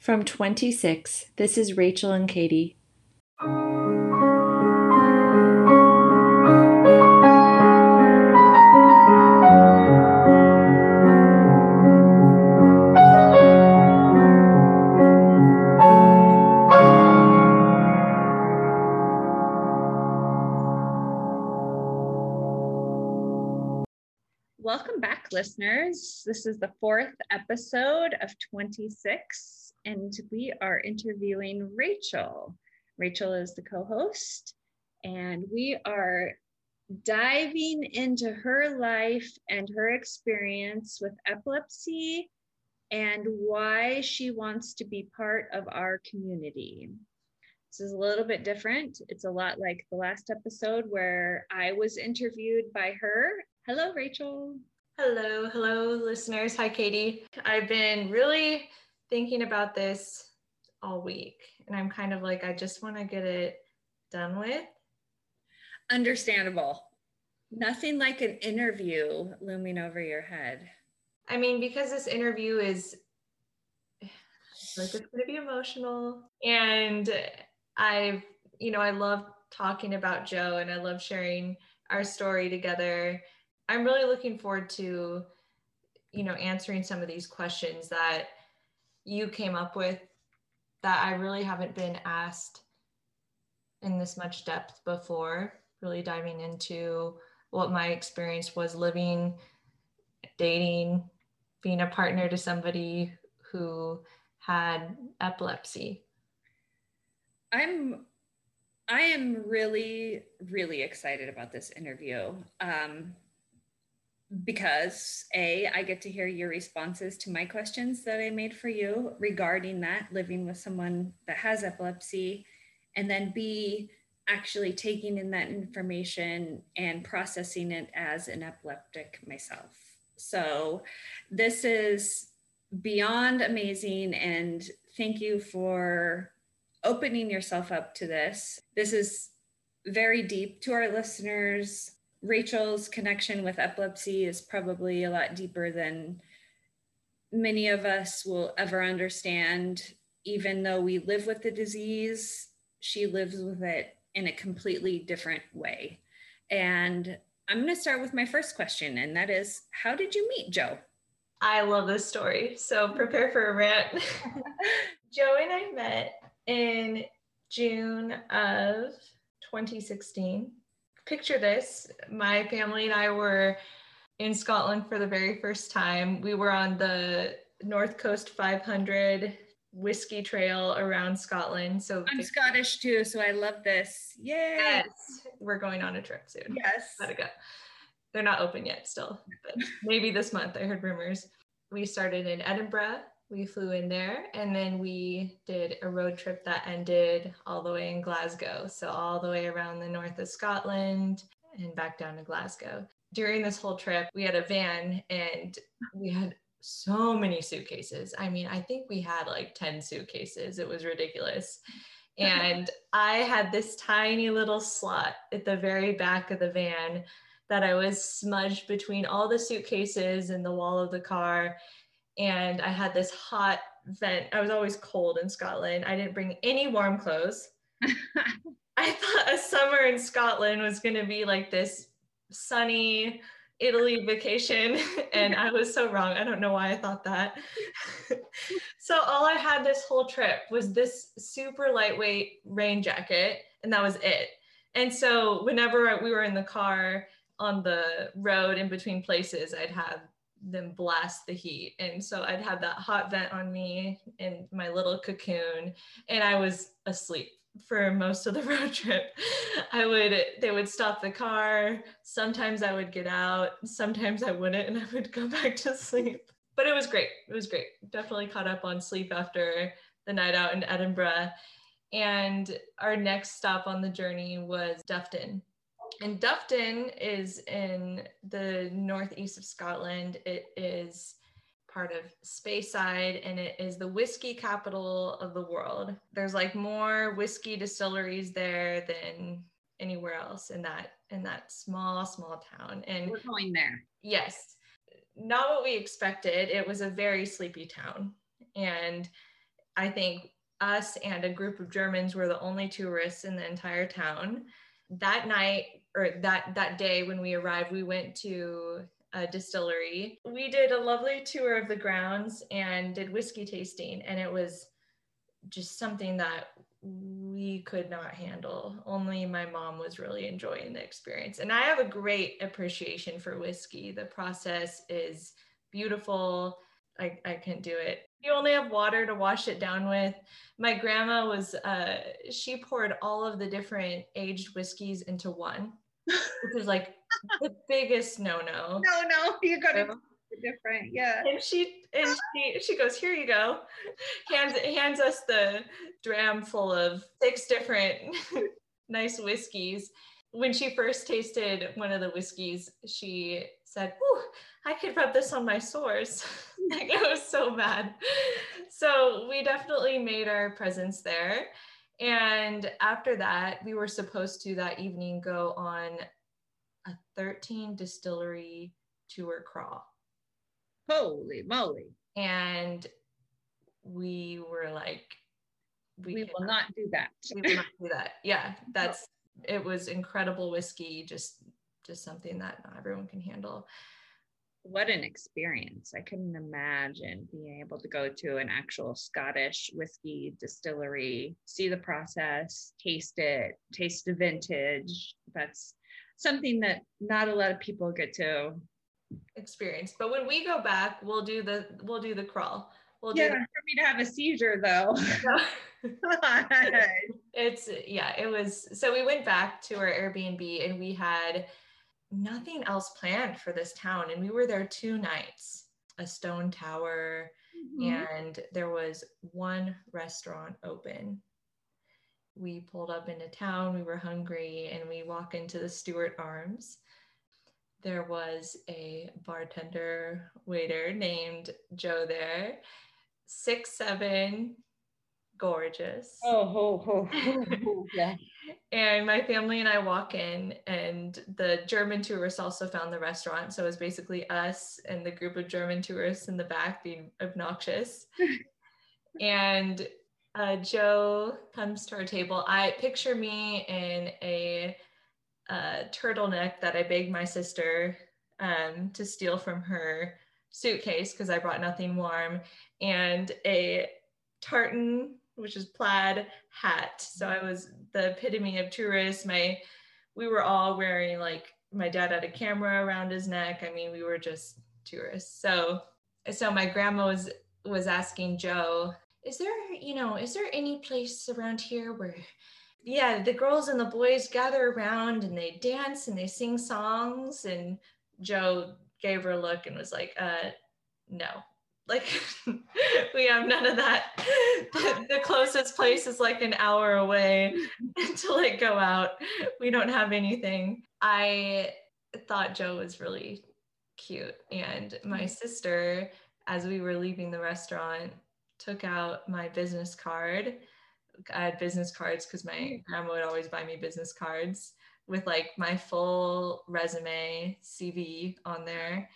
From 26, this is Rachel and Katie. Welcome back, listeners. This is the fourth episode of 26, and we are interviewing Rachel. Rachel is the co host, and we are diving into her life and her experience with epilepsy and why she wants to be part of our community. This is a little bit different. It's a lot like the last episode where I was interviewed by her. Hello, Rachel. Hello, hello, listeners. Hi, Katie. I've been really thinking about this all week, and I'm kind of like, I just want to get it done with. Understandable. Nothing like an interview looming over your head. I mean, because this interview is like it's going to be emotional, and I've, you know, I love talking about Joe and I love sharing our story together. I'm really looking forward to, you know, answering some of these questions that you came up with that I really haven't been asked in this much depth before, really diving into what my experience was living, dating, being a partner to somebody who had epilepsy. I'm I am really, really excited about this interview. Um, because A, I get to hear your responses to my questions that I made for you regarding that, living with someone that has epilepsy. And then B, actually taking in that information and processing it as an epileptic myself. So this is beyond amazing. And thank you for opening yourself up to this. This is very deep to our listeners. Rachel's connection with epilepsy is probably a lot deeper than many of us will ever understand. Even though we live with the disease, she lives with it in a completely different way. And I'm going to start with my first question, and that is How did you meet Joe? I love this story. So prepare for a rant. Joe and I met in June of 2016 picture this my family and I were in Scotland for the very first time. We were on the North Coast 500 whiskey trail around Scotland. So I'm Scottish too, so I love this. Yay! Yes, we're going on a trip soon. Yes, gotta go. They're not open yet, still, but maybe this month. I heard rumors. We started in Edinburgh we flew in there and then we did a road trip that ended all the way in Glasgow. So, all the way around the north of Scotland and back down to Glasgow. During this whole trip, we had a van and we had so many suitcases. I mean, I think we had like 10 suitcases. It was ridiculous. And I had this tiny little slot at the very back of the van that I was smudged between all the suitcases and the wall of the car and I had this hot vent. I was always cold in Scotland. I didn't bring any warm clothes. I thought a summer in Scotland was going to be like this sunny Italy vacation, and I was so wrong. I don't know why I thought that. so, all I had this whole trip was this super lightweight rain jacket, and that was it. And so, whenever we were in the car on the road in between places, I'd have them blast the heat. And so I'd have that hot vent on me in my little cocoon, and I was asleep for most of the road trip. I would, they would stop the car. Sometimes I would get out, sometimes I wouldn't, and I would go back to sleep. But it was great. It was great. Definitely caught up on sleep after the night out in Edinburgh. And our next stop on the journey was Dufftown, and Dufftown is in the northeast of Scotland. It is part of Speyside and it is the whiskey capital of the world. There's like more whiskey distilleries there than anywhere else in that in that small small town and we're going there. Yes. Not what we expected. It was a very sleepy town and I think us and a group of Germans were the only tourists in the entire town. That night or that that day when we arrived, we went to a distillery. We did a lovely tour of the grounds and did whiskey tasting, and it was just something that we could not handle. Only my mom was really enjoying the experience. And I have a great appreciation for whiskey. The process is beautiful. I, I couldn't do it. You only have water to wash it down with. My grandma was, uh, she poured all of the different aged whiskeys into one, which is like the biggest no no. No, no, you got to different. Yeah. And she and she she goes, here you go. Hands hands us the dram full of six different nice whiskeys. When she first tasted one of the whiskeys, she said, Ooh, I could rub this on my sores. like it was so bad. So we definitely made our presence there. And after that, we were supposed to that evening go on a 13 distillery tour crawl. Holy moly. And we were like, we, we will not do that. we will not do that. Yeah, that's it was incredible whiskey, just just something that not everyone can handle. What an experience. I couldn't imagine being able to go to an actual Scottish whiskey distillery, see the process, taste it, taste the vintage. That's something that not a lot of people get to experience. But when we go back, we'll do the we'll do the crawl. We'll yeah, do the- for me to have a seizure though. it's yeah, it was so we went back to our Airbnb and we had nothing else planned for this town and we were there two nights. A stone tower mm-hmm. and there was one restaurant open. We pulled up into town, we were hungry and we walk into the Stuart Arms there was a bartender waiter named Joe there, six seven, gorgeous. Oh, ho, ho, ho, yeah. and my family and I walk in, and the German tourists also found the restaurant. So it was basically us and the group of German tourists in the back being obnoxious. and uh, Joe comes to our table. I picture me in a uh, turtleneck that I begged my sister um, to steal from her suitcase because I brought nothing warm, and a tartan, which is plaid hat. So I was the epitome of tourist. My, we were all wearing like my dad had a camera around his neck. I mean, we were just tourists. So, so my grandma was was asking Joe, "Is there, you know, is there any place around here where yeah, the girls and the boys gather around and they dance and they sing songs. And Joe gave her a look and was like, uh, no, like we have none of that. The, the, closest place is like an hour away to like go out. We don't have anything. I thought Joe was really cute. And my sister, as we were leaving the restaurant, took out my business card I had business cards because my mm. grandma would always buy me business cards with like my full resume CV on there.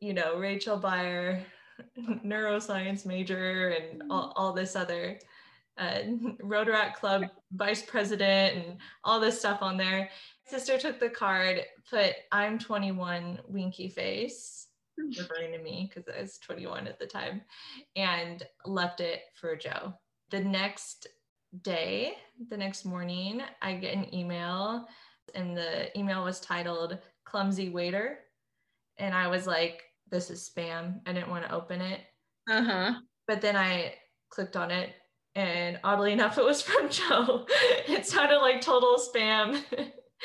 You know, Rachel Byer, neuroscience major, and all, mm. all this other uh, Rotaract Club vice president, and all this stuff on there. Sister took the card, put I'm 21 winky face, referring to me because I was 21 at the time, and left it for Joe the next day, the next morning, I get an email, and the email was titled Clumsy Waiter. And I was like, this is spam. I didn't want to open it. Uh huh. But then I clicked on it, and oddly enough, it was from Joe. it sounded like total spam.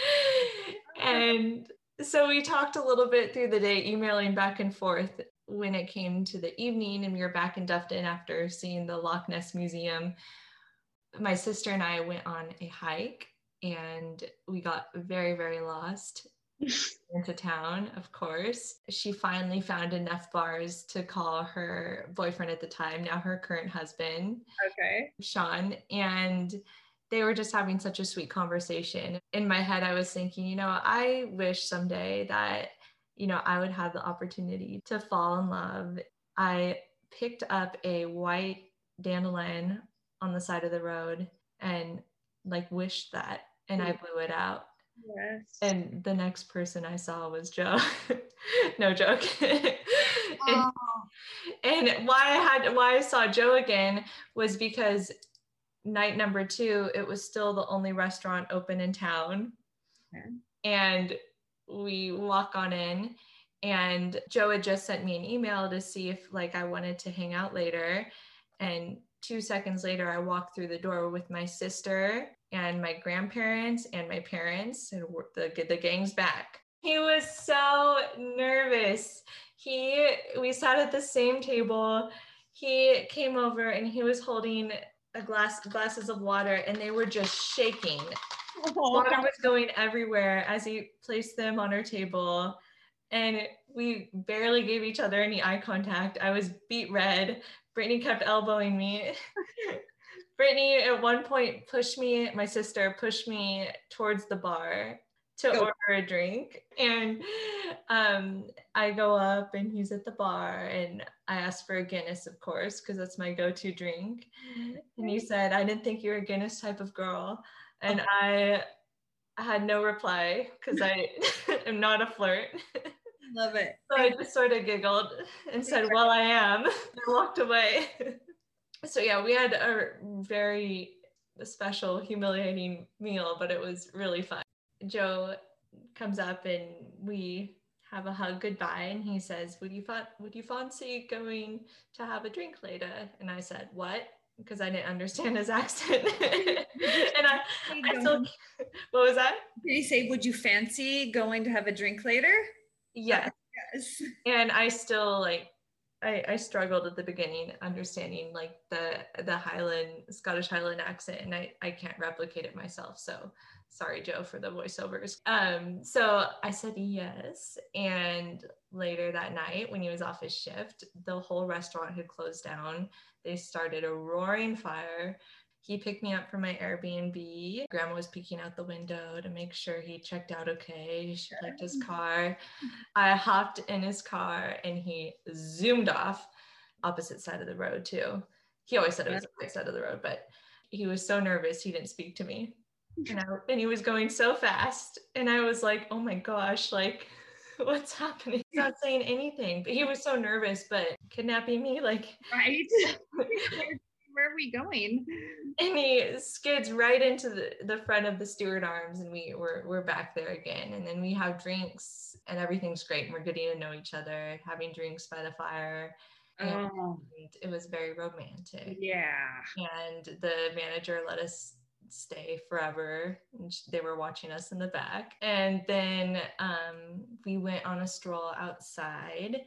and so we talked a little bit through the day, emailing back and forth when it came to the evening and we were back in Dufftown after seeing the Loch Ness Museum, my sister and I went on a hike and we got very, very lost into town, of course. She finally found enough bars to call her boyfriend at the time, now her current husband, okay, Sean, and they were just having such a sweet conversation. In my head, I was thinking, you know, I wish someday that you know, I would have the opportunity to fall in love. I picked up a white dandelion on the side of the road and like wished that and I mm. blew it out. Yes. And the next person I saw was Joe. no joke. and, Oh, and why I had why I saw Joe again was because night number two, it was still the only restaurant open in town. Okay. And we walk on in and Joe had just sent me an email to see if like I wanted to hang out later. And two seconds later, I walked through the door with my sister and my grandparents and my parents, and the, the gang's back. He was so nervous. He, we sat at the same table. He came over and he was holding a glass, glasses of water, and they were just shaking. Water was going everywhere as he placed them on our table. And we barely gave each other any eye contact. I was beet red. Brittany kept elbowing me. Brittany at one point pushed me, my sister pushed me towards the bar to Go. order a drink. And um, I go up and he's at the bar and I asked for a Guinness, of course, because that's my go-to drink. And he said, I didn't think you were a Guinness type of girl. And I I had no reply because I am not a flirt. Love it. So I just sort of giggled and said, Well, I am, and walked away. So, yeah, we had a very special, humiliating meal, but it was really fun. Joe comes up and we have a hug goodbye, and he says, Would you, fa- would you fancy going to have a drink later? And I said, What? Because I didn't understand his accent. and I, I still, what was that? Did he say, Would you fancy going to have a drink later? Yeah. Yes. and I still like I, I struggled at the beginning understanding like the the Highland Scottish Highland accent and I, I can't replicate it myself. So sorry Joe for the voiceovers. Um so I said yes and later that night when he was off his shift, the whole restaurant had closed down. They started a roaring fire. He picked me up from my Airbnb. Grandma was peeking out the window to make sure he checked out okay. She checked his car. I hopped in his car and he zoomed off opposite side of the road too. He always said it was the right side of the road, but he was so nervous he didn't speak to me. And, I, and he was going so fast. And I was like, oh my gosh, like what's happening? He's not saying anything. But he was so nervous, but kidnapping me, like Right? Where, are we going? and he skids right into the, the front of the Stuart Arms and we we're, we're back there again. And then we have drinks and everything's great and we're getting to know each other having drinks by the fire. And Oh, it was very romantic. Yeah. and the manager let us stay forever and they were watching us in the back. And then um, we went on a stroll outside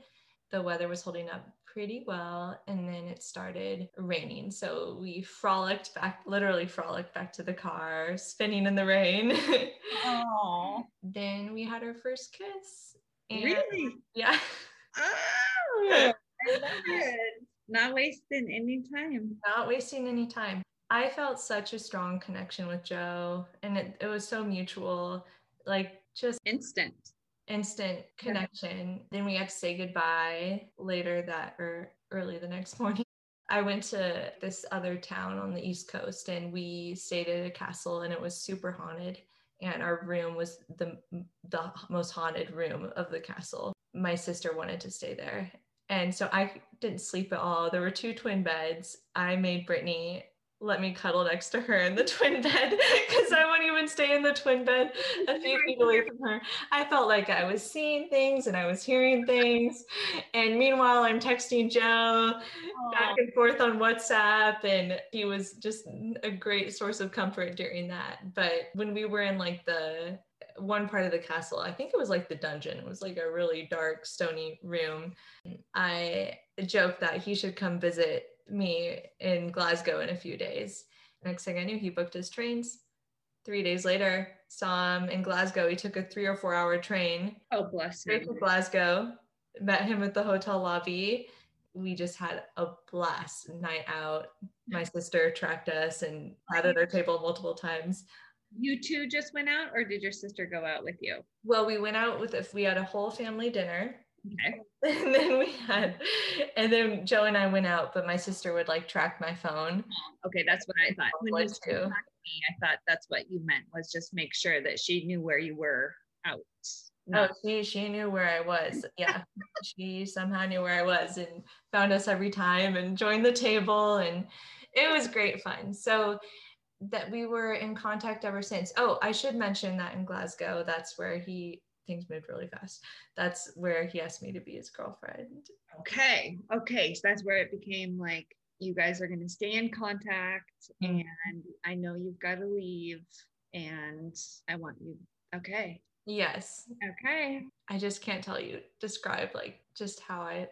the weather was holding up pretty well and then it started raining so we frolicked back literally frolicked back to the car spinning in the rain then we had our first kiss and really? yeah Oh, I love it. Not wasting any time. not wasting any time. I felt such a strong connection with Joe, and it, it was so mutual, like just Instant. Instant connection. Then we had to say goodbye later that or early the next morning. I went to this other town on the East Coast and we stayed at a castle and it was super haunted. And our room was the the most haunted room of the castle. My sister wanted to stay there. And so I didn't sleep at all. There were two twin beds. I made Brittany let me cuddle next to her in the twin bed because I wouldn't even stay in the twin bed a few feet away from her. I felt like I was seeing things and I was hearing things. And meanwhile, I'm texting Joe back and forth on WhatsApp, and he was just a great source of comfort during that. But when we were in like the one part of the castle, I think it was like the dungeon, it was like a really dark, stony room. I joked that he should come visit me in Glasgow in a few days. Next thing I knew, he booked his trains. Three days later, saw him in Glasgow. He took a three or four hour train Oh, bless straight him. to Glasgow, met him at the hotel lobby. We just had a blast night out. My sister tracked us and sat at our table multiple times. You two just went out, or did your sister go out with you? Well, we went out with if we had a whole family dinner Okay. and then we had and then joe and i went out but my sister would like track my phone Okay, that's what I thought. When What you said to? me, I thought that's what you meant was just make sure that she knew where you were out. oh she she knew where i was yeah she somehow knew where i was and found us every time and joined the table and it was great fun so that we were in contact ever since oh i should mention that in glasgow that's where he things moved really fast that's where he asked me to be his girlfriend Okay. Okay. So that's where it became like you guys are going to stay in contact Mhm. and I know you've got to leave and I want you. Okay. yes Okay. I just can't tell you, describe like just how I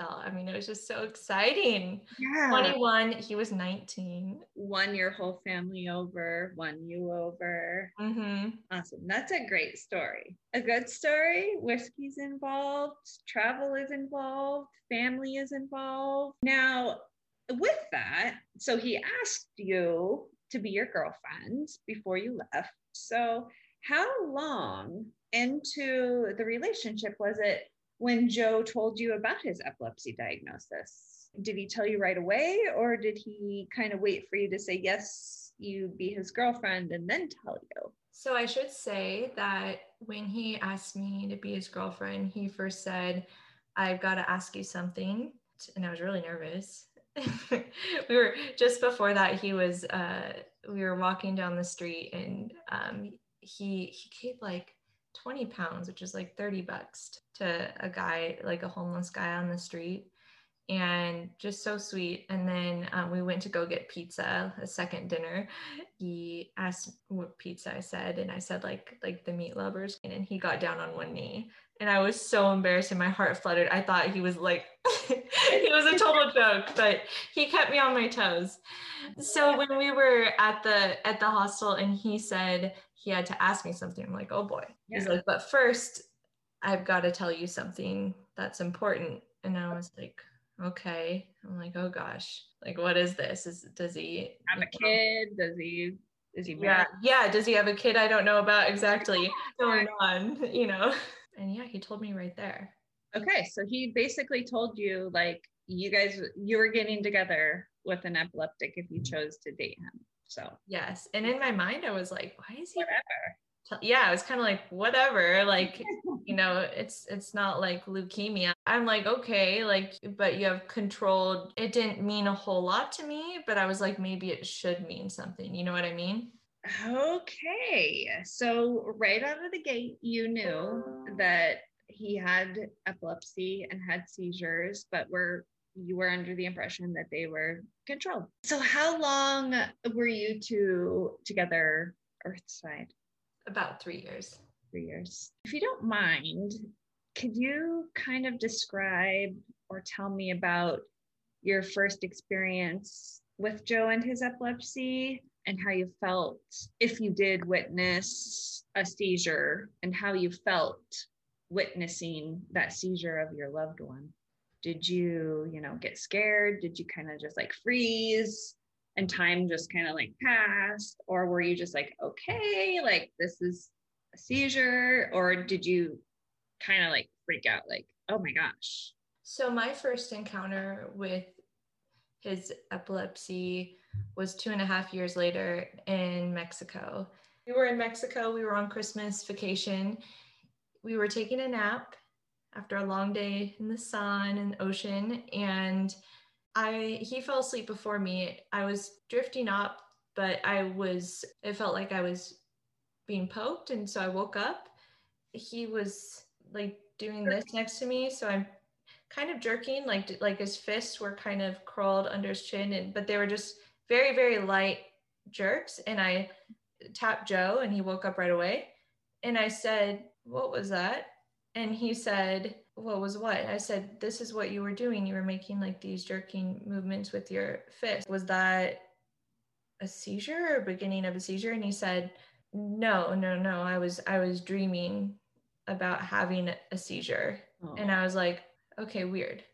felt. I mean, it was just so exciting. Yeah. 21, he was 19. Won your whole family over, won you over. Mm-hmm. Awesome. That's a great story. A good story. Whiskey's involved, travel is involved, family is involved. Now, with that, so he asked you to be your girlfriend before you left. So, how long into the relationship was it when Joe told you about his epilepsy diagnosis? Did he tell you right away, or did he kind of wait for you to say yes, you be his girlfriend, and then tell you? So I should say that when he asked me to be his girlfriend, he first said, I've got to ask you something. And I was really nervous. we were just before that, he was, uh, we were walking down the street and um, he, he gave like 20 pounds, which is like 30 bucks to a guy, like a homeless guy on the street. And just so sweet. And then um, we went to go get pizza, a second dinner. He asked what pizza I said, and I said like like the meat lovers. And then he got down on one knee, and I was so embarrassed, and my heart fluttered. I thought he was like it was a total joke, but he kept me on my toes. So when we were at the at the hostel, and he said he had to ask me something, I'm like, oh boy. Yeah. He's like, but first, I've got to tell you something that's important. And I was like, okay. I'm like, oh gosh, like what is this? Is does he Have a kid? Does he? Is he Yeah, yeah. Does he have a kid? I don't know about exactly going on, you know. And yeah, he told me right there. Okay, so he basically told you like you guys you were getting together with an epileptic if you chose to date him. So Yes. And in my mind, I was like, why is he? whatever. Yeah, I was kind of like, whatever. Like, you know, it's it's not like leukemia. I'm like, okay, like, but you have controlled. It didn't mean a whole lot to me, but I was like, maybe it should mean something. You know what I mean? Okay, so right out of the gate, you knew that he had epilepsy and had seizures, but were you were under the impression that they were controlled. So how long were you two together earthside? About three years. Three years. If you don't mind, could you kind of describe or tell me about your first experience with Joe and his epilepsy and how you felt if you did witness a seizure and how you felt witnessing that seizure of your loved one? Did you, you know, get scared? Did you kind of just like freeze and time just kind of like passed? Or were you just like, okay, like this is a seizure? Or did you kind of like freak out, like, oh my gosh? So my first encounter with his epilepsy was two and a half years later in Mexico. We were in Mexico. We were on Christmas vacation. We were taking a nap after a long day in the sun and ocean, and I he fell asleep before me. I was drifting up, but I was it felt like I was being poked, and so I woke up. He was like doing this next to me, so I'm kind of jerking like like his fists were kind of curled under his chin and but they were just very very light jerks and i tapped joe and he woke up right away and i said what was that? And he said what was what? I said this is what you were doing. You were making like these jerking movements with your fist. Was that a seizure or beginning of a seizure? And he said no no no. I was i was dreaming about having a seizure. Oh. And I was like, okay, weird.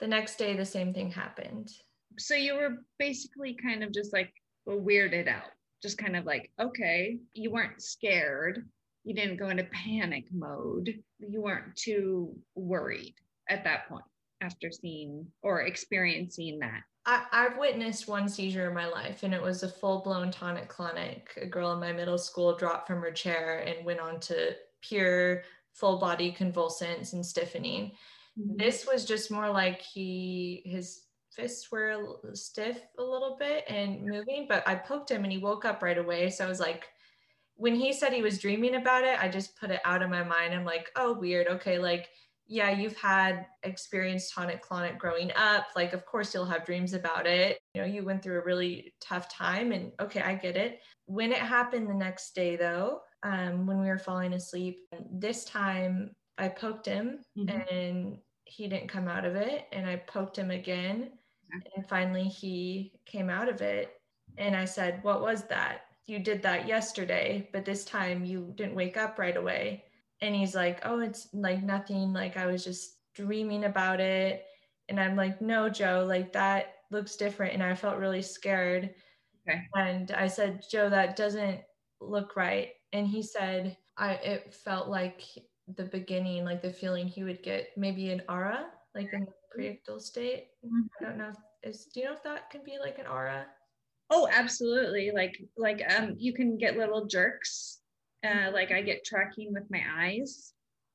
The next day, the same thing happened. so you were basically kind of just like weirded out, just kind of like, okay, you weren't scared, you didn't go into panic mode. You weren't too worried at that point after seeing or experiencing that. I, I've witnessed one seizure in my life, and it was a full blown tonic clonic. A girl in my middle school dropped from her chair and went on to pure full body convulsants and stiffening. Mm-hmm. This was just more like he, his fists were stiff a little bit and moving, but I poked him and he woke up right away. So I was like, when he said he was dreaming about it, I just put it out of my mind. I'm like, oh, weird. Okay, like yeah, you've had experienced tonic clonic growing up. Like, of course, you'll have dreams about it. You know, you went through a really tough time, and okay, I get it. When it happened the next day, though, um, when we were falling asleep, this time I poked him mm-hmm. and he didn't come out of it. And I poked him again, and finally he came out of it. And I said, What was that? You did that yesterday, but this time you didn't wake up right away. And he's like oh it's like nothing. Like i was just dreaming about it. And i'm like no joe like that looks different. And i felt really scared. Okay. and i said joe that doesn't look right. And he said i it felt like the beginning like the feeling he would get maybe an aura like in the preictal state. Mm-hmm. i don't know If, is do you know if that can be like an aura oh absolutely like like um you can get little jerks uh, like I get tracking with my eyes,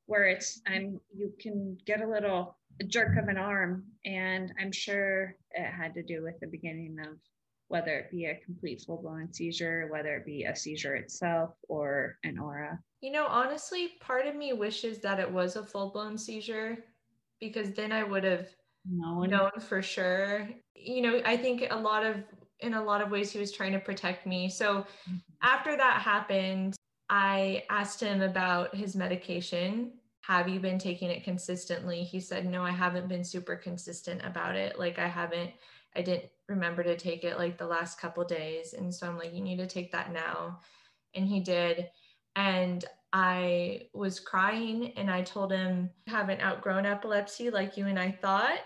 where it's I'm you can get a little jerk of an arm, and I'm sure it had to do with the beginning of whether it be a complete full blown seizure, whether it be a seizure itself or an aura. You know, honestly, part of me wishes that it was a full blown seizure because then I would have known. known for sure. You know, I think a lot of in a lot of ways he was trying to protect me. So mm-hmm. after that happened, I asked him about his medication. Have you been taking it consistently? He said, No, I haven't been super consistent about it. Like, I haven't, I didn't remember to take it like the last couple days. And so I'm like, You need to take that now. And he did. And I was crying and I told him, haven't outgrown epilepsy like you and I thought,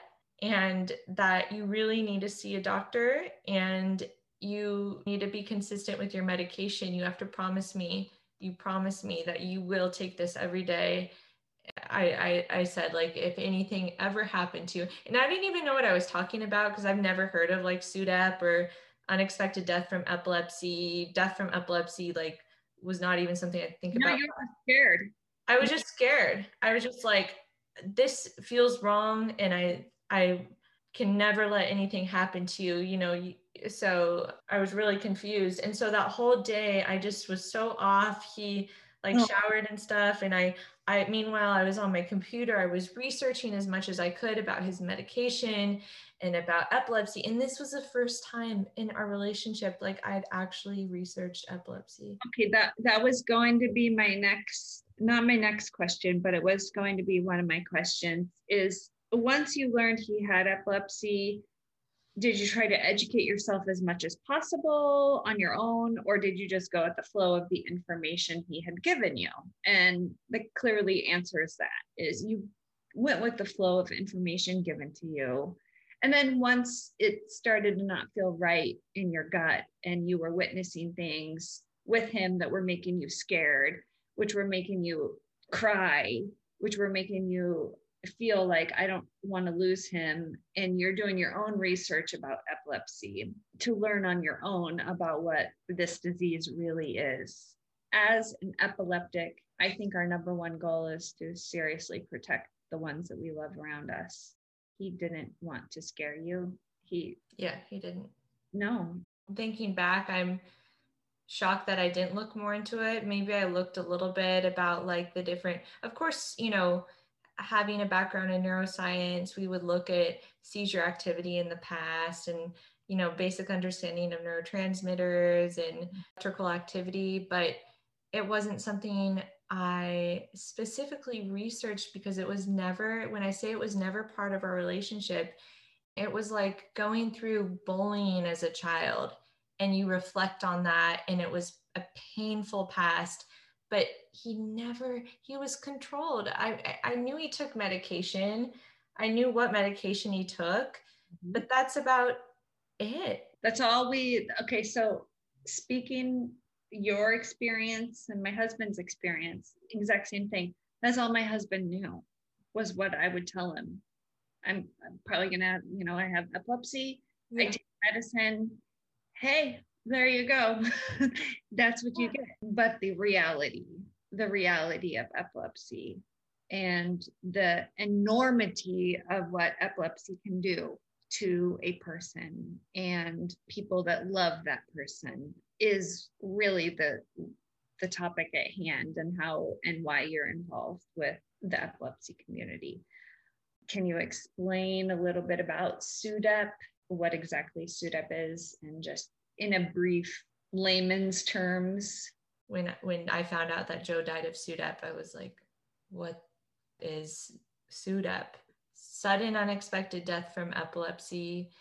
and that you really need to see a doctor and you need to be consistent with your medication. You have to promise me you promise me that you will take this every day. I, I, I said like if anything ever happened to you and i didn't even know what i was talking about because i've never heard of like SUDEP or unexpected death from epilepsy. Death from epilepsy like was not even something i think no, about. you were scared. I was just scared. I was just like this feels wrong and i i can never let anything happen to you you know so I was really confused. And so that whole day I just was so off. He like oh. showered and stuff. And I, I, meanwhile, I was on my computer. I was researching as much as I could about his medication and about epilepsy. And this was the first time in our relationship, like I'd actually researched epilepsy. Okay. That, that was going to be my next, not my next question, but it was going to be one of my questions is once you learned he had epilepsy, did you try to educate yourself as much as possible on your own or did you just go at the flow of the information he had given you? And the clearly answers that is you went with the flow of information given to you. And then once it started to not feel right in your gut and you were witnessing things with him that were making you scared which were making you cry which were making you feel like I don't want to lose him, and you're doing your own research about epilepsy to learn on your own about what this disease really is. As an epileptic, I think our number one goal is to seriously protect the ones that we love around us. He didn't want to scare you. He, yeah, he didn't. No. Thinking back, I'm shocked that I didn't look more into it. Maybe I looked a little bit about like the different, of course, you know, having a background in neuroscience, we would look at seizure activity in the past and you know basic understanding of neurotransmitters and electrical activity, but it wasn't something I specifically researched because it was never, when I say it was never part of our relationship, it was like going through bullying as a child and you reflect on that and it was a painful past but he never he was controlled i i knew he took medication i knew what medication he took mm-hmm. but that's about it that's all we okay so speaking your experience and my husband's experience, exact same thing. That's all my husband knew was what I would tell him. I'm, I'm probably gonna, you know, I have epilepsy. I take medicine. Hey, there you go. That's what you get. But the reality, the reality of epilepsy and the enormity of what epilepsy can do to a person and people that love that person is really the the topic at hand and how and why you're involved with the epilepsy community. Can you explain a little bit about SUDEP, what exactly SUDEP is, and just in a brief layman's terms? when when I found out that Joe died of SUDEP, I was like, what is SUDEP? Sudden unexpected death from epilepsy.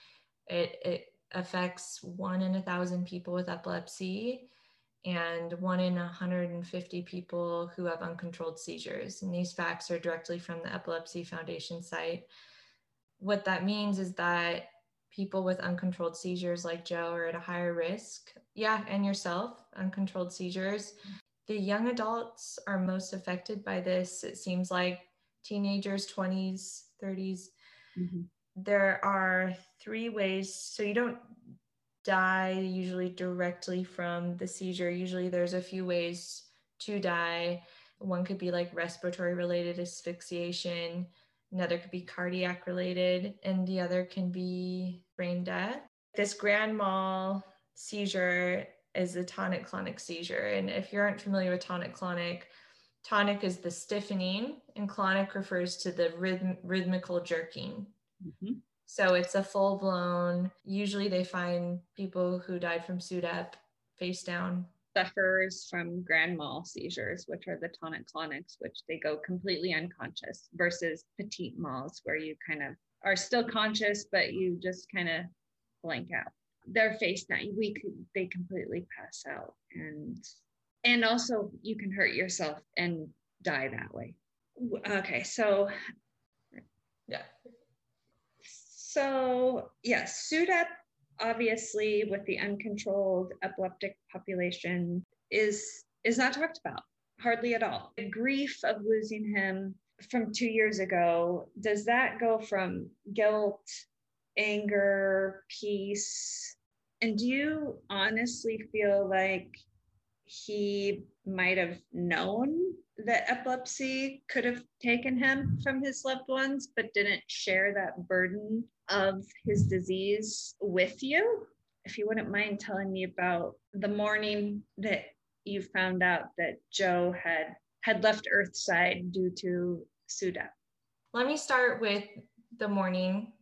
It it affects one in a thousand people with epilepsy and one in 150 people who have uncontrolled seizures. And these facts are directly from the Epilepsy Foundation site. What that means is that people with uncontrolled seizures like Joe are at a higher risk. Yeah, and yourself, uncontrolled seizures. The young adults are most affected by this. It seems like teenagers, 20s, 30s. Mm-hmm. There are three ways. So you don't die usually directly from the seizure. Usually there's a few ways to die. One could be like respiratory related asphyxiation, another could be cardiac related, and the other can be brain death. This grand mal seizure is a tonic clonic seizure. And if you aren't familiar with tonic clonic, tonic is the stiffening, and clonic refers to the rhythm, rhythmical jerking. Mm-hmm. So it's a full blown, usually they find people who died from SUDEP face down. Suffers from grand mal seizures, which are the tonic clonics, which they go completely unconscious, versus petite mals, where you kind of are still conscious, but you just kind of blank out. They're face down. We could they completely pass out, and and also you can hurt yourself and die that way. Okay, so Yeah. So yes, SUDEP obviously with the uncontrolled epileptic population is is not talked about hardly at all. The grief of losing him from two years ago, does that go from guilt, anger, peace? And do you honestly feel like he might have known that epilepsy could have taken him from his loved ones, but didn't share that burden of his disease with you? If you wouldn't mind telling me about the morning that you found out that Joe had had left Earthside due to SUDEP. Let me start with the morning,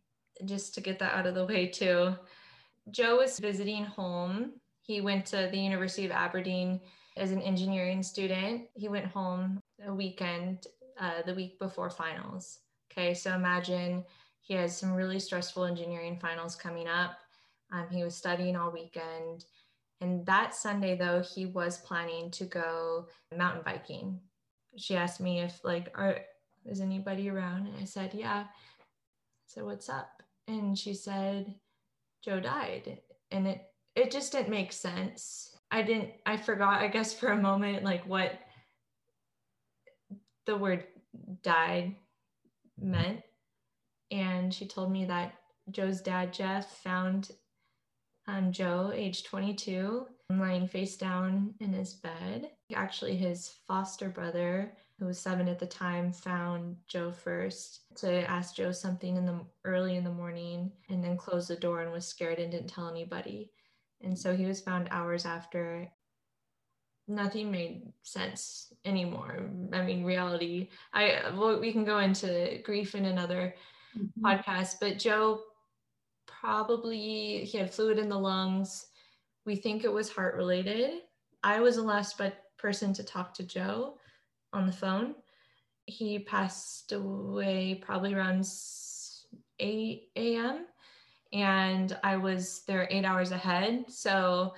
just to get that out of the way, too. Joe was visiting home. He went to the University of Aberdeen as an engineering student. He went home a weekend, uh, the week before finals. Okay, so imagine he has some really stressful engineering finals coming up. Um, he was studying all weekend. And that Sunday, though, he was planning to go mountain biking. She asked me if, like, are, is anybody around? And I said, yeah. I said, what's up? And she said, Joe died. And it, it just didn't make sense. I didn't, I forgot, I guess, for a moment, like what the word died meant. And she told me that Joe's dad, Jeff, found um, Joe, age 22, lying face down in his bed. Actually, his foster brother, who was seven at the time, found Joe first to ask Joe something in the early in the morning, and then closed the door and was scared and didn't tell anybody. And so he was found hours after. Nothing made sense anymore. I mean, reality. I well, we can go into grief in another podcast, but Joe probably he had fluid in the lungs. We think it was heart related. I was the last but person to talk to Joe on the phone. He passed away probably around 8 a.m. and I was there eight hours ahead. So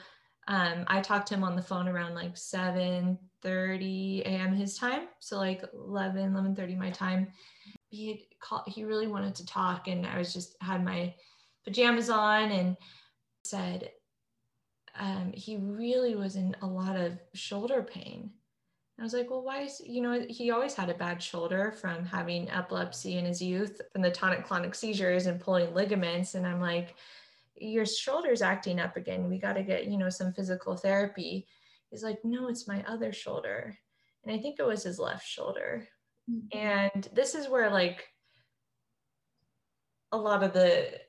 um, I talked to him on the phone around like 7:30 a.m. his time. So like 11, 11:30 my time. He called, he really wanted to talk, and I was just had my pajamas on and said, um, he really was in a lot of shoulder pain. I was like, well, why is, you know, he always had a bad shoulder from having epilepsy in his youth from the tonic clonic seizures and pulling ligaments. And I'm like, your shoulder's acting up again. We got to get, you know, some physical therapy. He's like, no, it's my other shoulder. And I think it was his left shoulder. Mm-hmm. And this is where like a lot of the,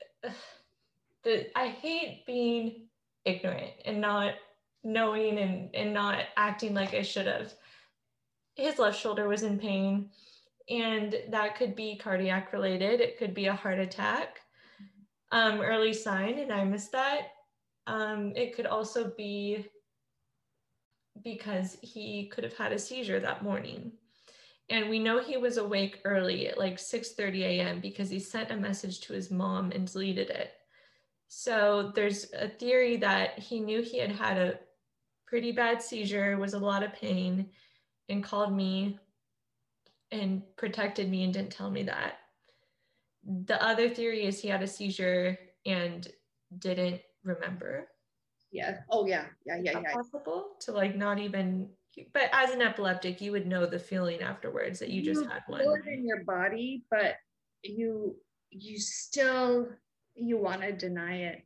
the, I hate being ignorant and not knowing and, and not acting like I should have. His left shoulder was in pain and that could be cardiac related. It could be a heart attack um, early sign and i missed that. Um, it could also be because he could have had a seizure that morning and we know he was awake early at like 6:30 a.m. because he sent a message to his mom and deleted it. So there's a theory that he knew he had had a pretty bad seizure, was a lot of pain, and called me and protected me and didn't tell me that. The other theory is he had a seizure and didn't remember. Yeah. Oh yeah. Yeah. Yeah. Yeah. Possible to like not even. But as an epileptic, you would know the feeling afterwards that you, you just had one. In your body, but you you still you want to deny it.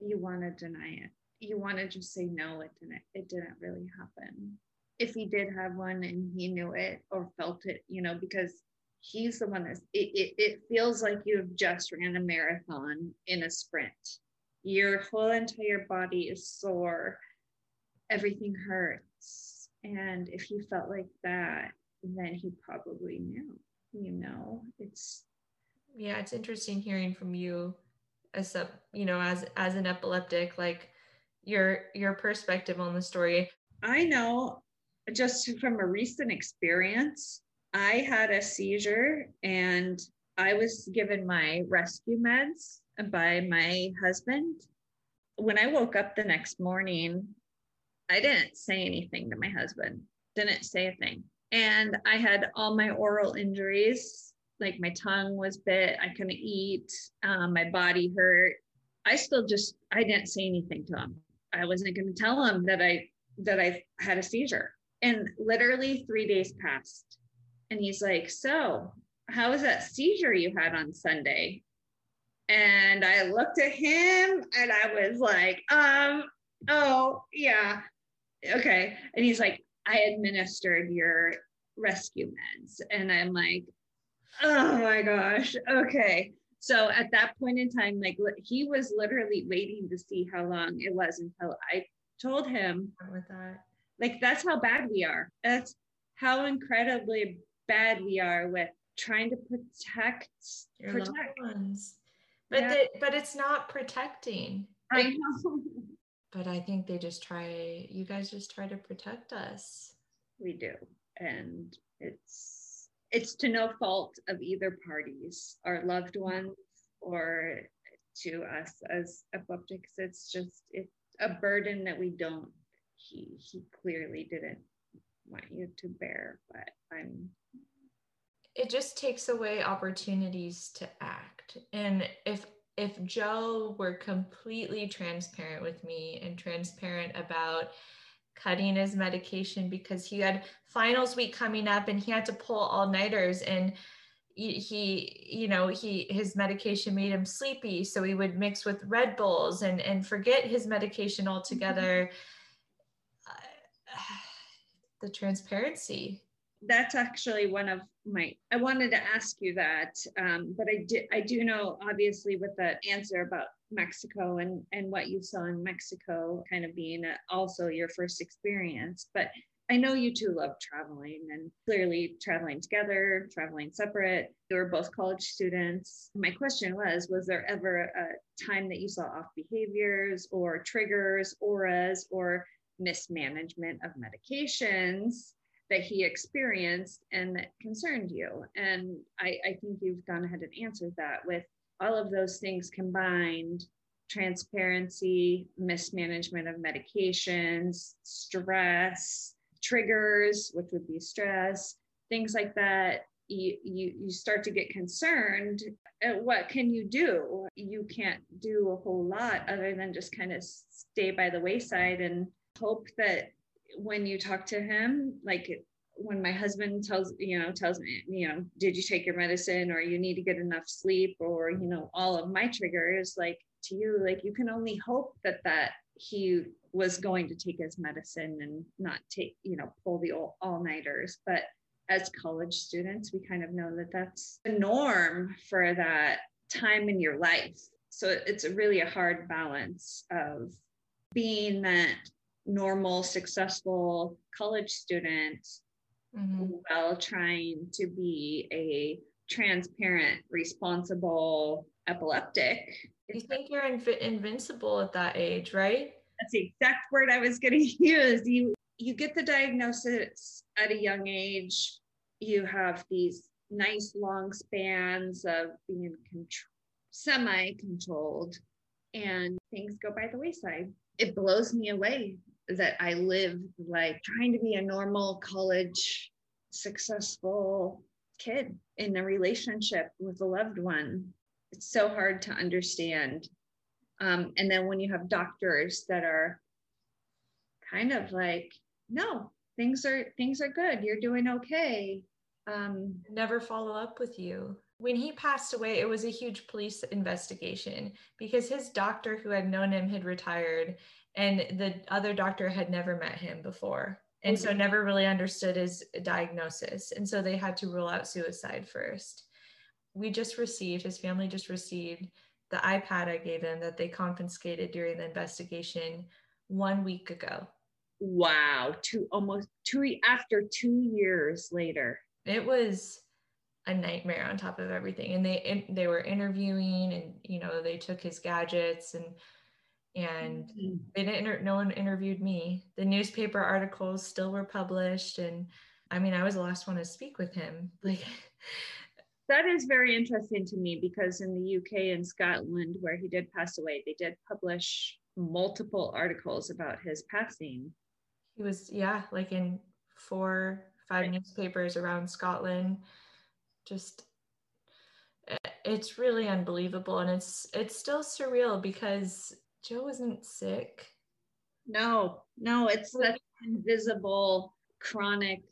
You want to deny it. You want to just say no. It didn't. It didn't really happen if he did have one and he knew it or felt it, you know, because he's the one that's it, it, it feels like you've just ran a marathon in a sprint. Your whole entire body is sore, everything hurts. And if he felt like that, then he probably knew, you know, it's yeah, it's interesting hearing from you as a you know, as as an epileptic, like your your perspective on the story. I know just from a recent experience, I had a seizure and I was given my rescue meds by my husband. When I woke up the next morning, I didn't say anything to my husband, didn't say a thing. And I had all my oral injuries, like my tongue was bit, I couldn't eat, um, my body hurt. I still just, I didn't say anything to him. I wasn't going to tell him that I that I had a seizure. And literally three days passed. And he's like, So, how was that seizure you had on Sunday? And I looked at him and I was like, um, oh, yeah. Okay. And he's like, I administered your rescue meds. And I'm like, oh my gosh. Okay. So at that point in time, like he was literally waiting to see how long it was until I told him with that like that's how bad we are. That's how incredibly bad we are with trying to protect Your protect ones. But yeah. the, but it's not protecting. I know. But I think they just try you guys just try to protect us. We do. And it's it's to no fault of either parties, our loved mm-hmm. ones or to us as epileptics. It's just it's a burden that we don't he he clearly didn't want you to bear but i'm it just takes away opportunities to act and if if joe were completely transparent with me and transparent about cutting his medication because he had finals week coming up and he had to pull all nighters and he you know he his medication made him sleepy. So he would mix with red bulls and and forget his medication altogether. Mm-hmm. The transparency that's actually one of my i wanted to ask you that um, but i did i do know obviously with the answer about mexico and and what you saw in mexico kind of being a, also your first experience but i know you two love traveling and clearly traveling together traveling separate. You were both college students. My question was was there ever a time that you saw off behaviors or triggers auras or mismanagement of medications that he experienced and that concerned you. And I, I think you've gone ahead and answered that with all of those things combined transparency, mismanagement of medications, stress, triggers, which would be stress, things like that. you, you you start to get concerned what can you do you can't do a whole lot other than just kind of stay by the wayside and hope that when you talk to him like when my husband tells you know tells me you know did you take your medicine or you need to get enough sleep? or you know all of my triggers like to you like you can only hope that that he was going to take his medicine and not take you know pull the all, all-nighters. But as college students we kind of know that that's the norm for that time in your life. So it's really a hard balance of being that normal successful college student mm-hmm. while trying to be a transparent, responsible epileptic. You think you're inv- invincible at that age, right? That's the exact word I was going to use. You you get the diagnosis at a young age. You have these nice long spans of being contr- semi-controlled, and things go by the wayside. It blows me away that I lived like trying to be a normal college successful kid in a relationship with a loved one. It's so hard to understand. Um, and then when you have doctors that are kind of like, no, things are things are good. You're doing okay. Um, Never follow up with you. When he passed away, it was a huge police investigation because his doctor, who had known him, had retired and the other doctor had never met him before. And so mm-hmm. never really understood his diagnosis. And so they had to rule out suicide first. We just received his family just received the ipad i gave him that they confiscated during the investigation one week ago. Wow. Two almost two after two years later. It was a nightmare on top of everything. And they they were interviewing and you know they took his gadgets and and mm-hmm. they didn't no one interviewed me the newspaper articles still were published and i mean i was the last one to speak with him like that is very interesting to me because in the uk and scotland where he did pass away they did publish multiple articles about his passing he was yeah like in four five right. newspapers around scotland just eh, it's really unbelievable and it's it's still surreal because Joe isn't sick. No, no, it's that invisible chronic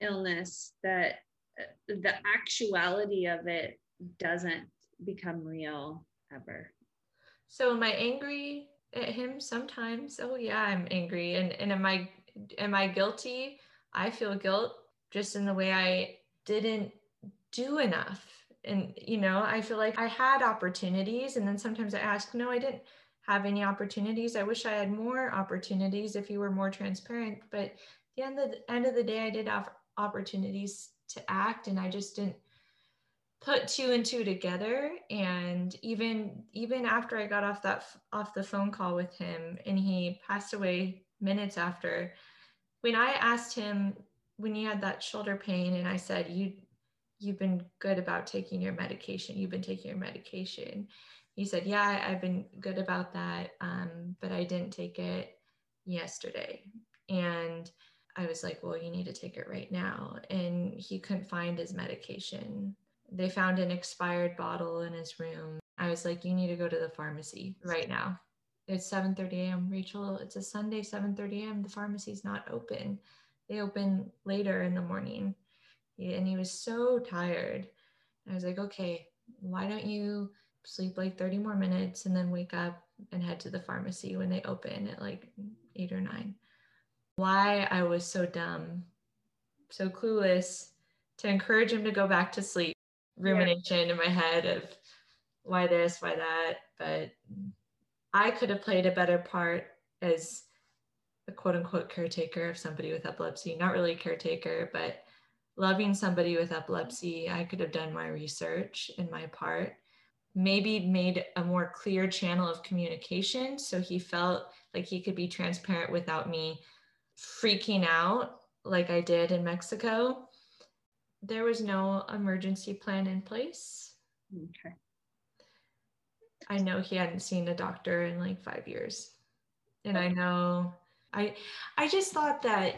illness that uh, the actuality of it doesn't become real ever. So am I angry at him sometimes? Oh yeah, I'm angry. And and am I am I guilty? I feel guilt just in the way I didn't do enough. And you know, I feel like I had opportunities and then sometimes I ask, no, I didn't have any opportunities. I wish I had more opportunities if you were more transparent. But the end of the end of the day, I did have opportunities to act, and I just didn't put two and two together. And even even after I got off that off the phone call with him, and he passed away minutes after, when I asked him when he had that shoulder pain, and I said, "You." You've been good about taking your medication. You've been taking your medication he said, Yeah, I've been good about that, um, but I didn't take it yesterday. And I was like, Well, you need to take it right now. And he couldn't find his medication. They found an expired bottle in his room. I was like, You need to go to the pharmacy right now. It's 7 30 a.m. Rachel, it's a Sunday, 7 30 a.m. The pharmacy's not open. They open later in the morning. And he was so tired. I was like, Okay, why don't you sleep like 30 more minutes and then wake up and head to the pharmacy when they open at like eight or nine. Why I was so dumb, so clueless to encourage him to go back to sleep. Rumination yeah. in my head of why this, why that. But I could have played a better part as a quote unquote caretaker of somebody with epilepsy. Not really caretaker, but loving somebody with epilepsy. I could have done my research in my part maybe made a more clear channel of communication so he felt like he could be transparent without me freaking out like I did in Mexico. There was no emergency plan in place. Okay. I know he hadn't seen a doctor in like 5 years. And I know I I just thought that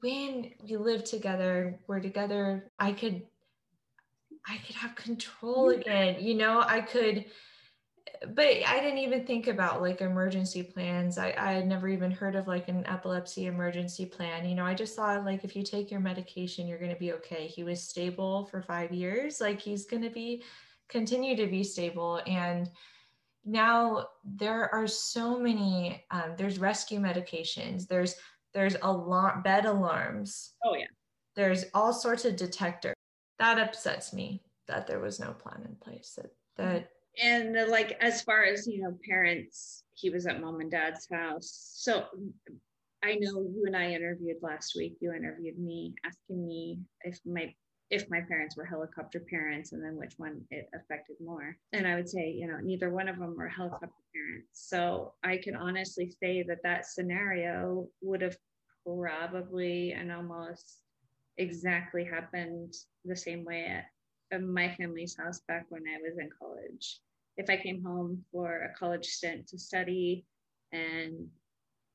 when we lived together, we're together, I could I could have control again. You know, I could but I didn't even think about like emergency plans. I, I had never even heard of like an epilepsy emergency plan. You know, I just thought like if you take your medication, you're going to be okay. He was stable for five years. Like he's going to be continue to be stable. And now there are so many, um, there's rescue medications. There's, there's a lot bed alarms. Oh yeah. There's all sorts of detectors. That upsets me that there was no plan in place that, that and uh, like as far as you know parents he was at mom and dad's house. So i know you and i interviewed last week. You interviewed me asking me if my if my parents were helicopter parents and then which one it affected more. And i would say you know neither one of them were helicopter parents. So i can honestly say that that scenario would have probably and almost exactly happened the same way at my family's house back when I was in college. If I came home for a college stint to study and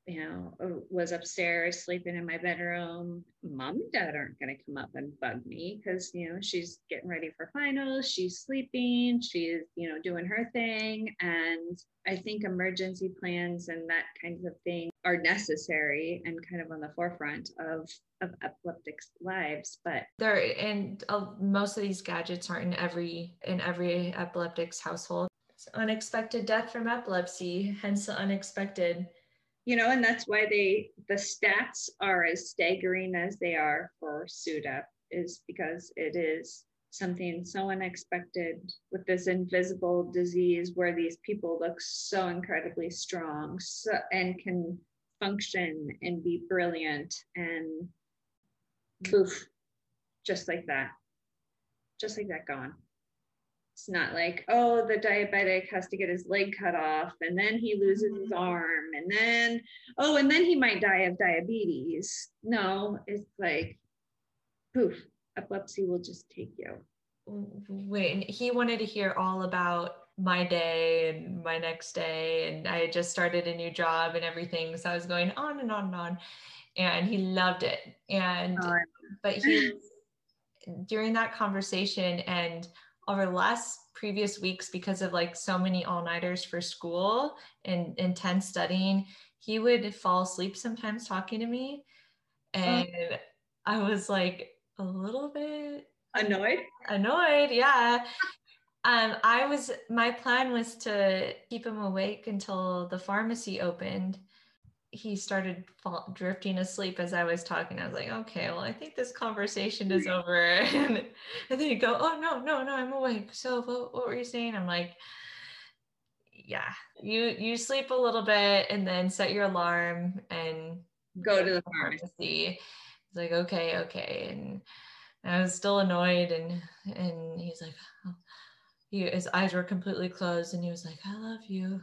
you know, was upstairs sleeping in my bedroom. Mom and dad aren't going to come up and bug me because, you know, she's getting ready for finals, she's sleeping, she's, you know, doing her thing. And I think emergency plans and that kind of thing are necessary and kind of on the forefront of of epileptics lives but there and uh, most of these gadgets aren't in every in every epileptic's household. It's unexpected death from epilepsy hence the unexpected. You know, and that's why they the stats are as staggering as they are for SUDEP is because it is something so unexpected with this invisible disease where these people look so incredibly strong so, and can function and be brilliant and poof, just like that, just like that gone. It's not like, oh, the diabetic has to get his leg cut off and then he loses his mm-hmm. arm and then, oh, and then he might die of diabetes. No, it's like, poof, epilepsy will just take you. Wait, and he wanted to hear all about my day and my next day. And I had just started a new job and everything. So I was going on and on and on. And he loved it. And, oh, but he, during that conversation and over the last previous weeks because of like so many all-nighters for school and intense studying he would fall asleep sometimes talking to me and oh. i was like a little bit annoyed annoyed yeah um i was my plan was to keep him awake until the pharmacy opened he started fall, drifting asleep as I was talking. I was like, okay, well, I think this conversation is over. and, then he'd go, oh, no, no, no, I'm awake. So what, what were you saying? I'm like, yeah, you you sleep a little bit and then set your alarm and go to the pharmacy. He's like, okay, okay. And I was still annoyed and and he's like, oh. He, his eyes were completely closed and he was like, I love you.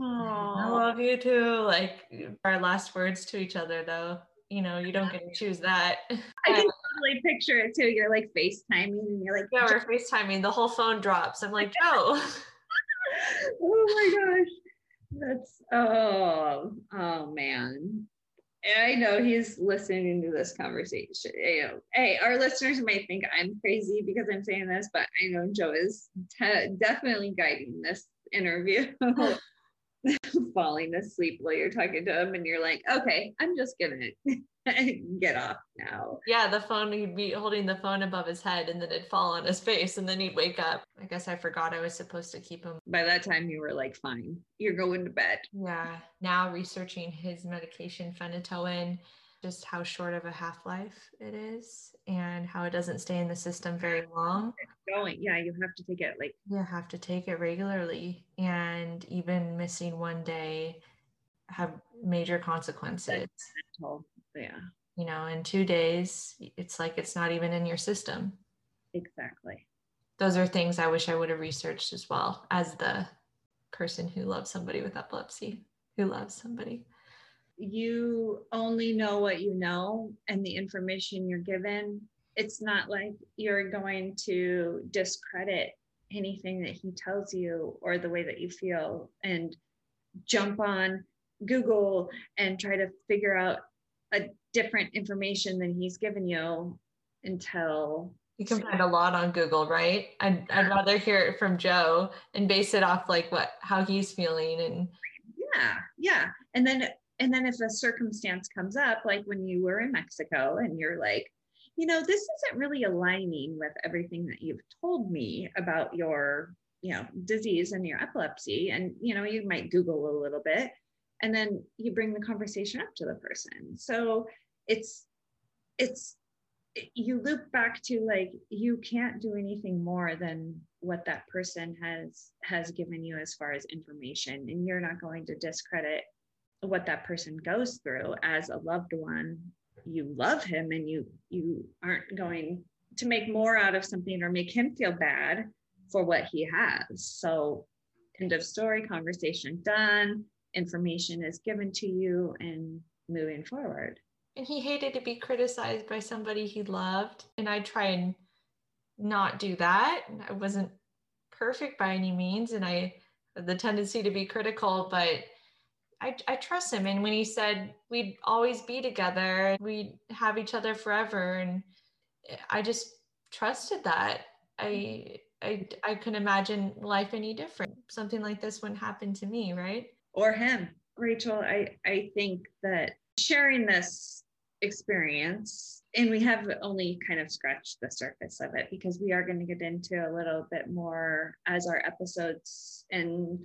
Aww. I love you too. Like our last words to each other, though. You know, you don't get to choose that. I can totally picture it too. You're like FaceTiming and you're like, yeah, we're FaceTiming. The whole phone drops. I'm like, Joe. oh my gosh. That's oh oh man. I know he's listening to this conversation. You know, hey, our listeners might think I'm crazy because I'm saying this, but I know Joe is te- definitely guiding this interview. falling asleep while you're talking to him and you're like okay i'm just gonna get off now. Yeah the phone he'd be holding the phone above his head and then it'd fall on his face and then he'd wake up. I guess i forgot i was supposed to keep him. By that time you were like fine you're going to bed. Yeah now researching his medication phenytoin just how short of a half life it is and how it doesn't stay in the system very long. Going, yeah, you have to take it like you have to take it regularly, and even missing one day have major consequences. Yeah, you know, in two days, it's like it's not even in your system. Exactly. Those are things I wish I would have researched as well as the person who loves somebody with epilepsy, who loves somebody you only know what you know and the information you're given. It's not like you're going to discredit anything that he tells you or the way that you feel and jump on Google and try to figure out a different information than he's given you until You can find a lot on Google, right? I'd, I'd rather hear it from Joe and base it off like what how he's feeling and yeah, yeah. And then and then if a circumstance comes up, like when you were in Mexico and you're like, you know, this isn't really aligning with everything that you've told me about your, you know, disease and your epilepsy. And, you know, you might Google a little bit and then you bring the conversation up to the person. So it's, it's, you loop back to like you can't do anything more than what that person has has given you as far as information and you're not going to discredit what that person goes through as a loved one. You love him and you you aren't going to make more out of something or make him feel bad for what he has. So end of story conversation done information is given to you and moving forward. And he hated to be criticized by somebody he loved and i try and not do that. I wasn't perfect by any means and i the tendency to be critical but I, I trust him. And when he said we'd always be together, we'd have each other forever. And I just trusted that. I, I, I couldn't imagine life any different. Something like this wouldn't happen to me, right? Or him. Rachel, I, I think that sharing this experience, and we have only kind of scratched the surface of it because we are going to get into a little bit more as our episodes and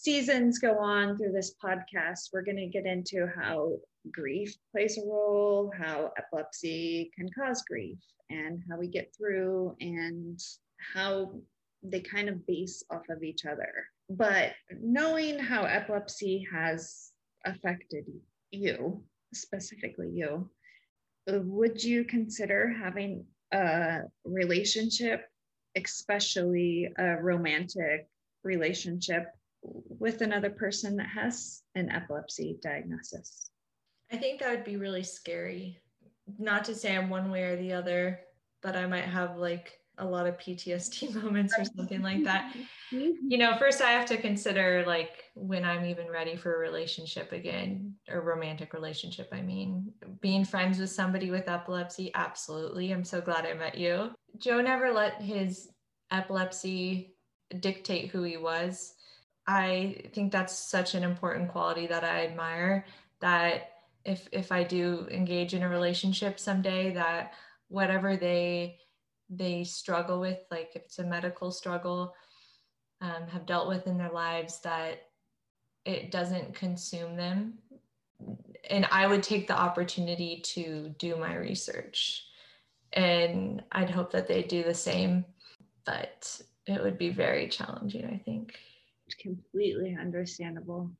seasons go on through this podcast, we're going to get into how grief plays a role, how epilepsy can cause grief, and how we get through, and how they kind of base off of each other. But knowing how epilepsy has affected you, specifically you, would you consider having a relationship, especially a romantic relationship with another person that has an epilepsy diagnosis? I think that would be really scary. Not to say I'm one way or the other, but I might have like a lot of PTSD moments or something like that. Mm-hmm. You know, first I have to consider like when I'm even ready for a relationship again, or romantic relationship. I mean, being friends with somebody with epilepsy, absolutely. I'm so glad I met you. Joe never let his epilepsy dictate who he was. I think that's such an important quality that I admire that if if I do engage in a relationship someday that whatever they they struggle with like if it's a medical struggle um, have dealt with in their lives that it doesn't consume them. And I would take the opportunity to do my research and I'd hope that they do the same but it would be very challenging I think completely understandable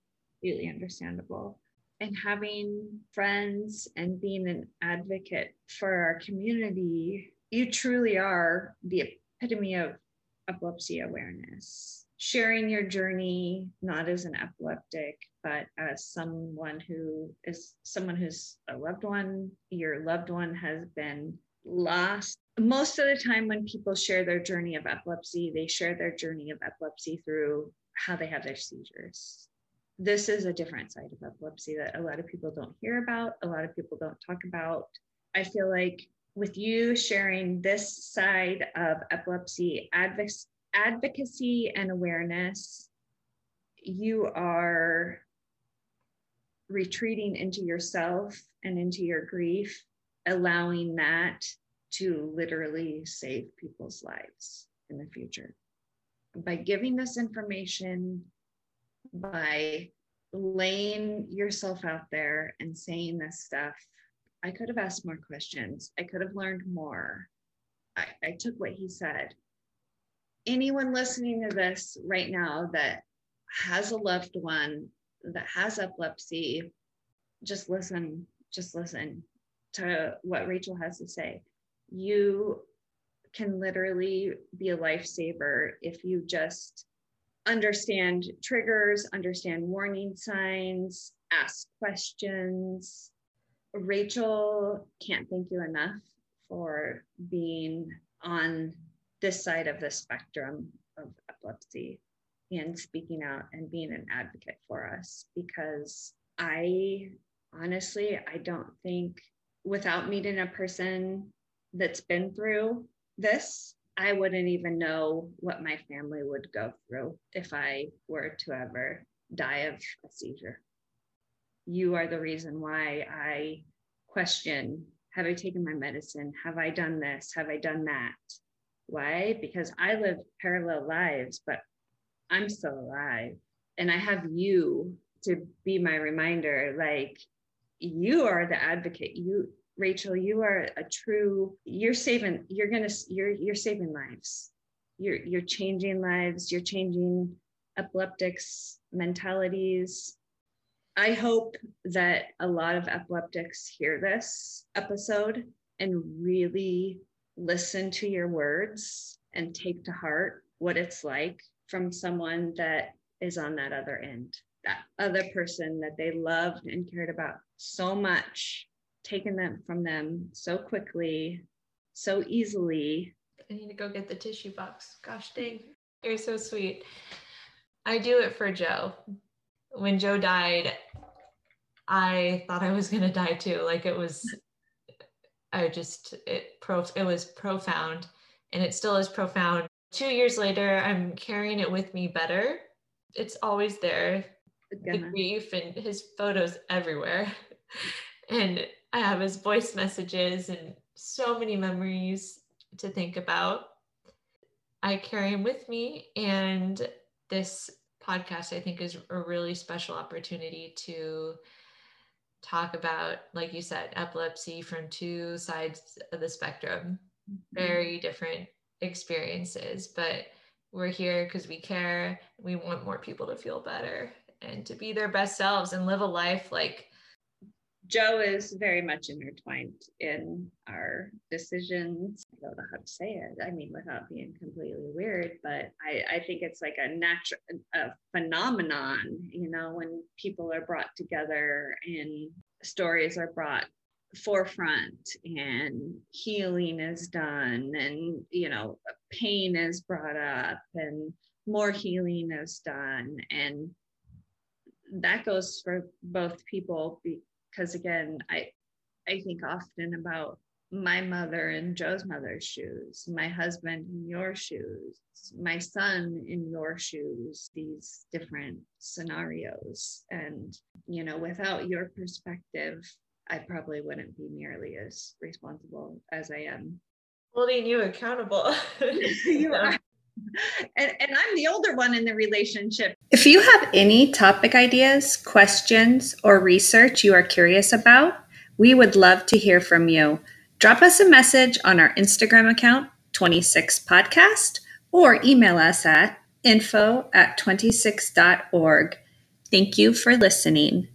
completely understandable. And having friends and being an advocate for our community you truly are the epitome of epilepsy awareness. Sharing your journey not as an epileptic but as someone who is someone who's a loved one your loved one has been lost. Most of the time when people share their journey of epilepsy they share their journey of epilepsy through how they have their seizures. This is a different side of epilepsy that a lot of people don't hear about, a lot of people don't talk about. I feel like with you sharing this side of epilepsy advocacy and awareness, you are retreating into yourself and into your grief, allowing that to literally save people's lives in the future by giving this information, by laying yourself out there and saying this stuff, I could have asked more questions. I could have learned more. I, I took what he said. Anyone listening to this right now that has a loved one that has epilepsy, just listen, just listen to what Rachel has to say. You can literally be a lifesaver if you just understand triggers, understand warning signs, ask questions. Rachel can't thank you enough for being on this side of the spectrum of epilepsy and speaking out and being an advocate for us because I honestly, I don't think without meeting a person that's been through this, I wouldn't even know what my family would go through if I were to ever die of a seizure. You are the reason why I question have I taken my medicine? Have I done this? Have I done that? Why? Because I live parallel lives, but I'm still alive. And I have you to be my reminder like, you are the advocate. You, Rachel, you are a true, you're saving, you're gonna, you're, you're saving lives. You're, you're changing lives. You're changing epileptics mentalities. I hope that a lot of epileptics hear this episode and really listen to your words and take to heart what it's like from someone that is on that other end, that other person that they loved and cared about so much, taken them from them so quickly, so easily. I need to go get the tissue box. Gosh dang, you're so sweet. I do it for Joe. When Joe died, I thought I was gonna die too. Like it was, I just it pro it was profound, and it still is profound. Two years later, I'm carrying it with me better. It's always there, the grief and his photos everywhere, and I have his voice messages and so many memories to think about. I carry him with me, and this podcast I think is a really special opportunity to talk about, like you said, epilepsy from two sides of the spectrum, mm-hmm. very different experiences, but we're here because we care. We want more people to feel better and to be their best selves and live a life like Joe is very much intertwined in our decisions. I don't know how to say it. I mean, without being completely weird, but I, I think it's like a natural a phenomenon, you know, when people are brought together and stories are brought forefront and healing is done and you know pain is brought up and more healing is done and that goes for both people because again i i think often about my mother in joe's mother's shoes my husband in your shoes my son in your shoes these different scenarios. And you know without your perspective i probably wouldn't be nearly as responsible as i am. Holding you accountable. You are. And, and I'm the older one in the relationship. If you have any topic ideas, questions, or research you are curious about, we would love to hear from you. Drop us a message on our Instagram account, 26podcast, or email us at info at 26.org. Thank you for listening.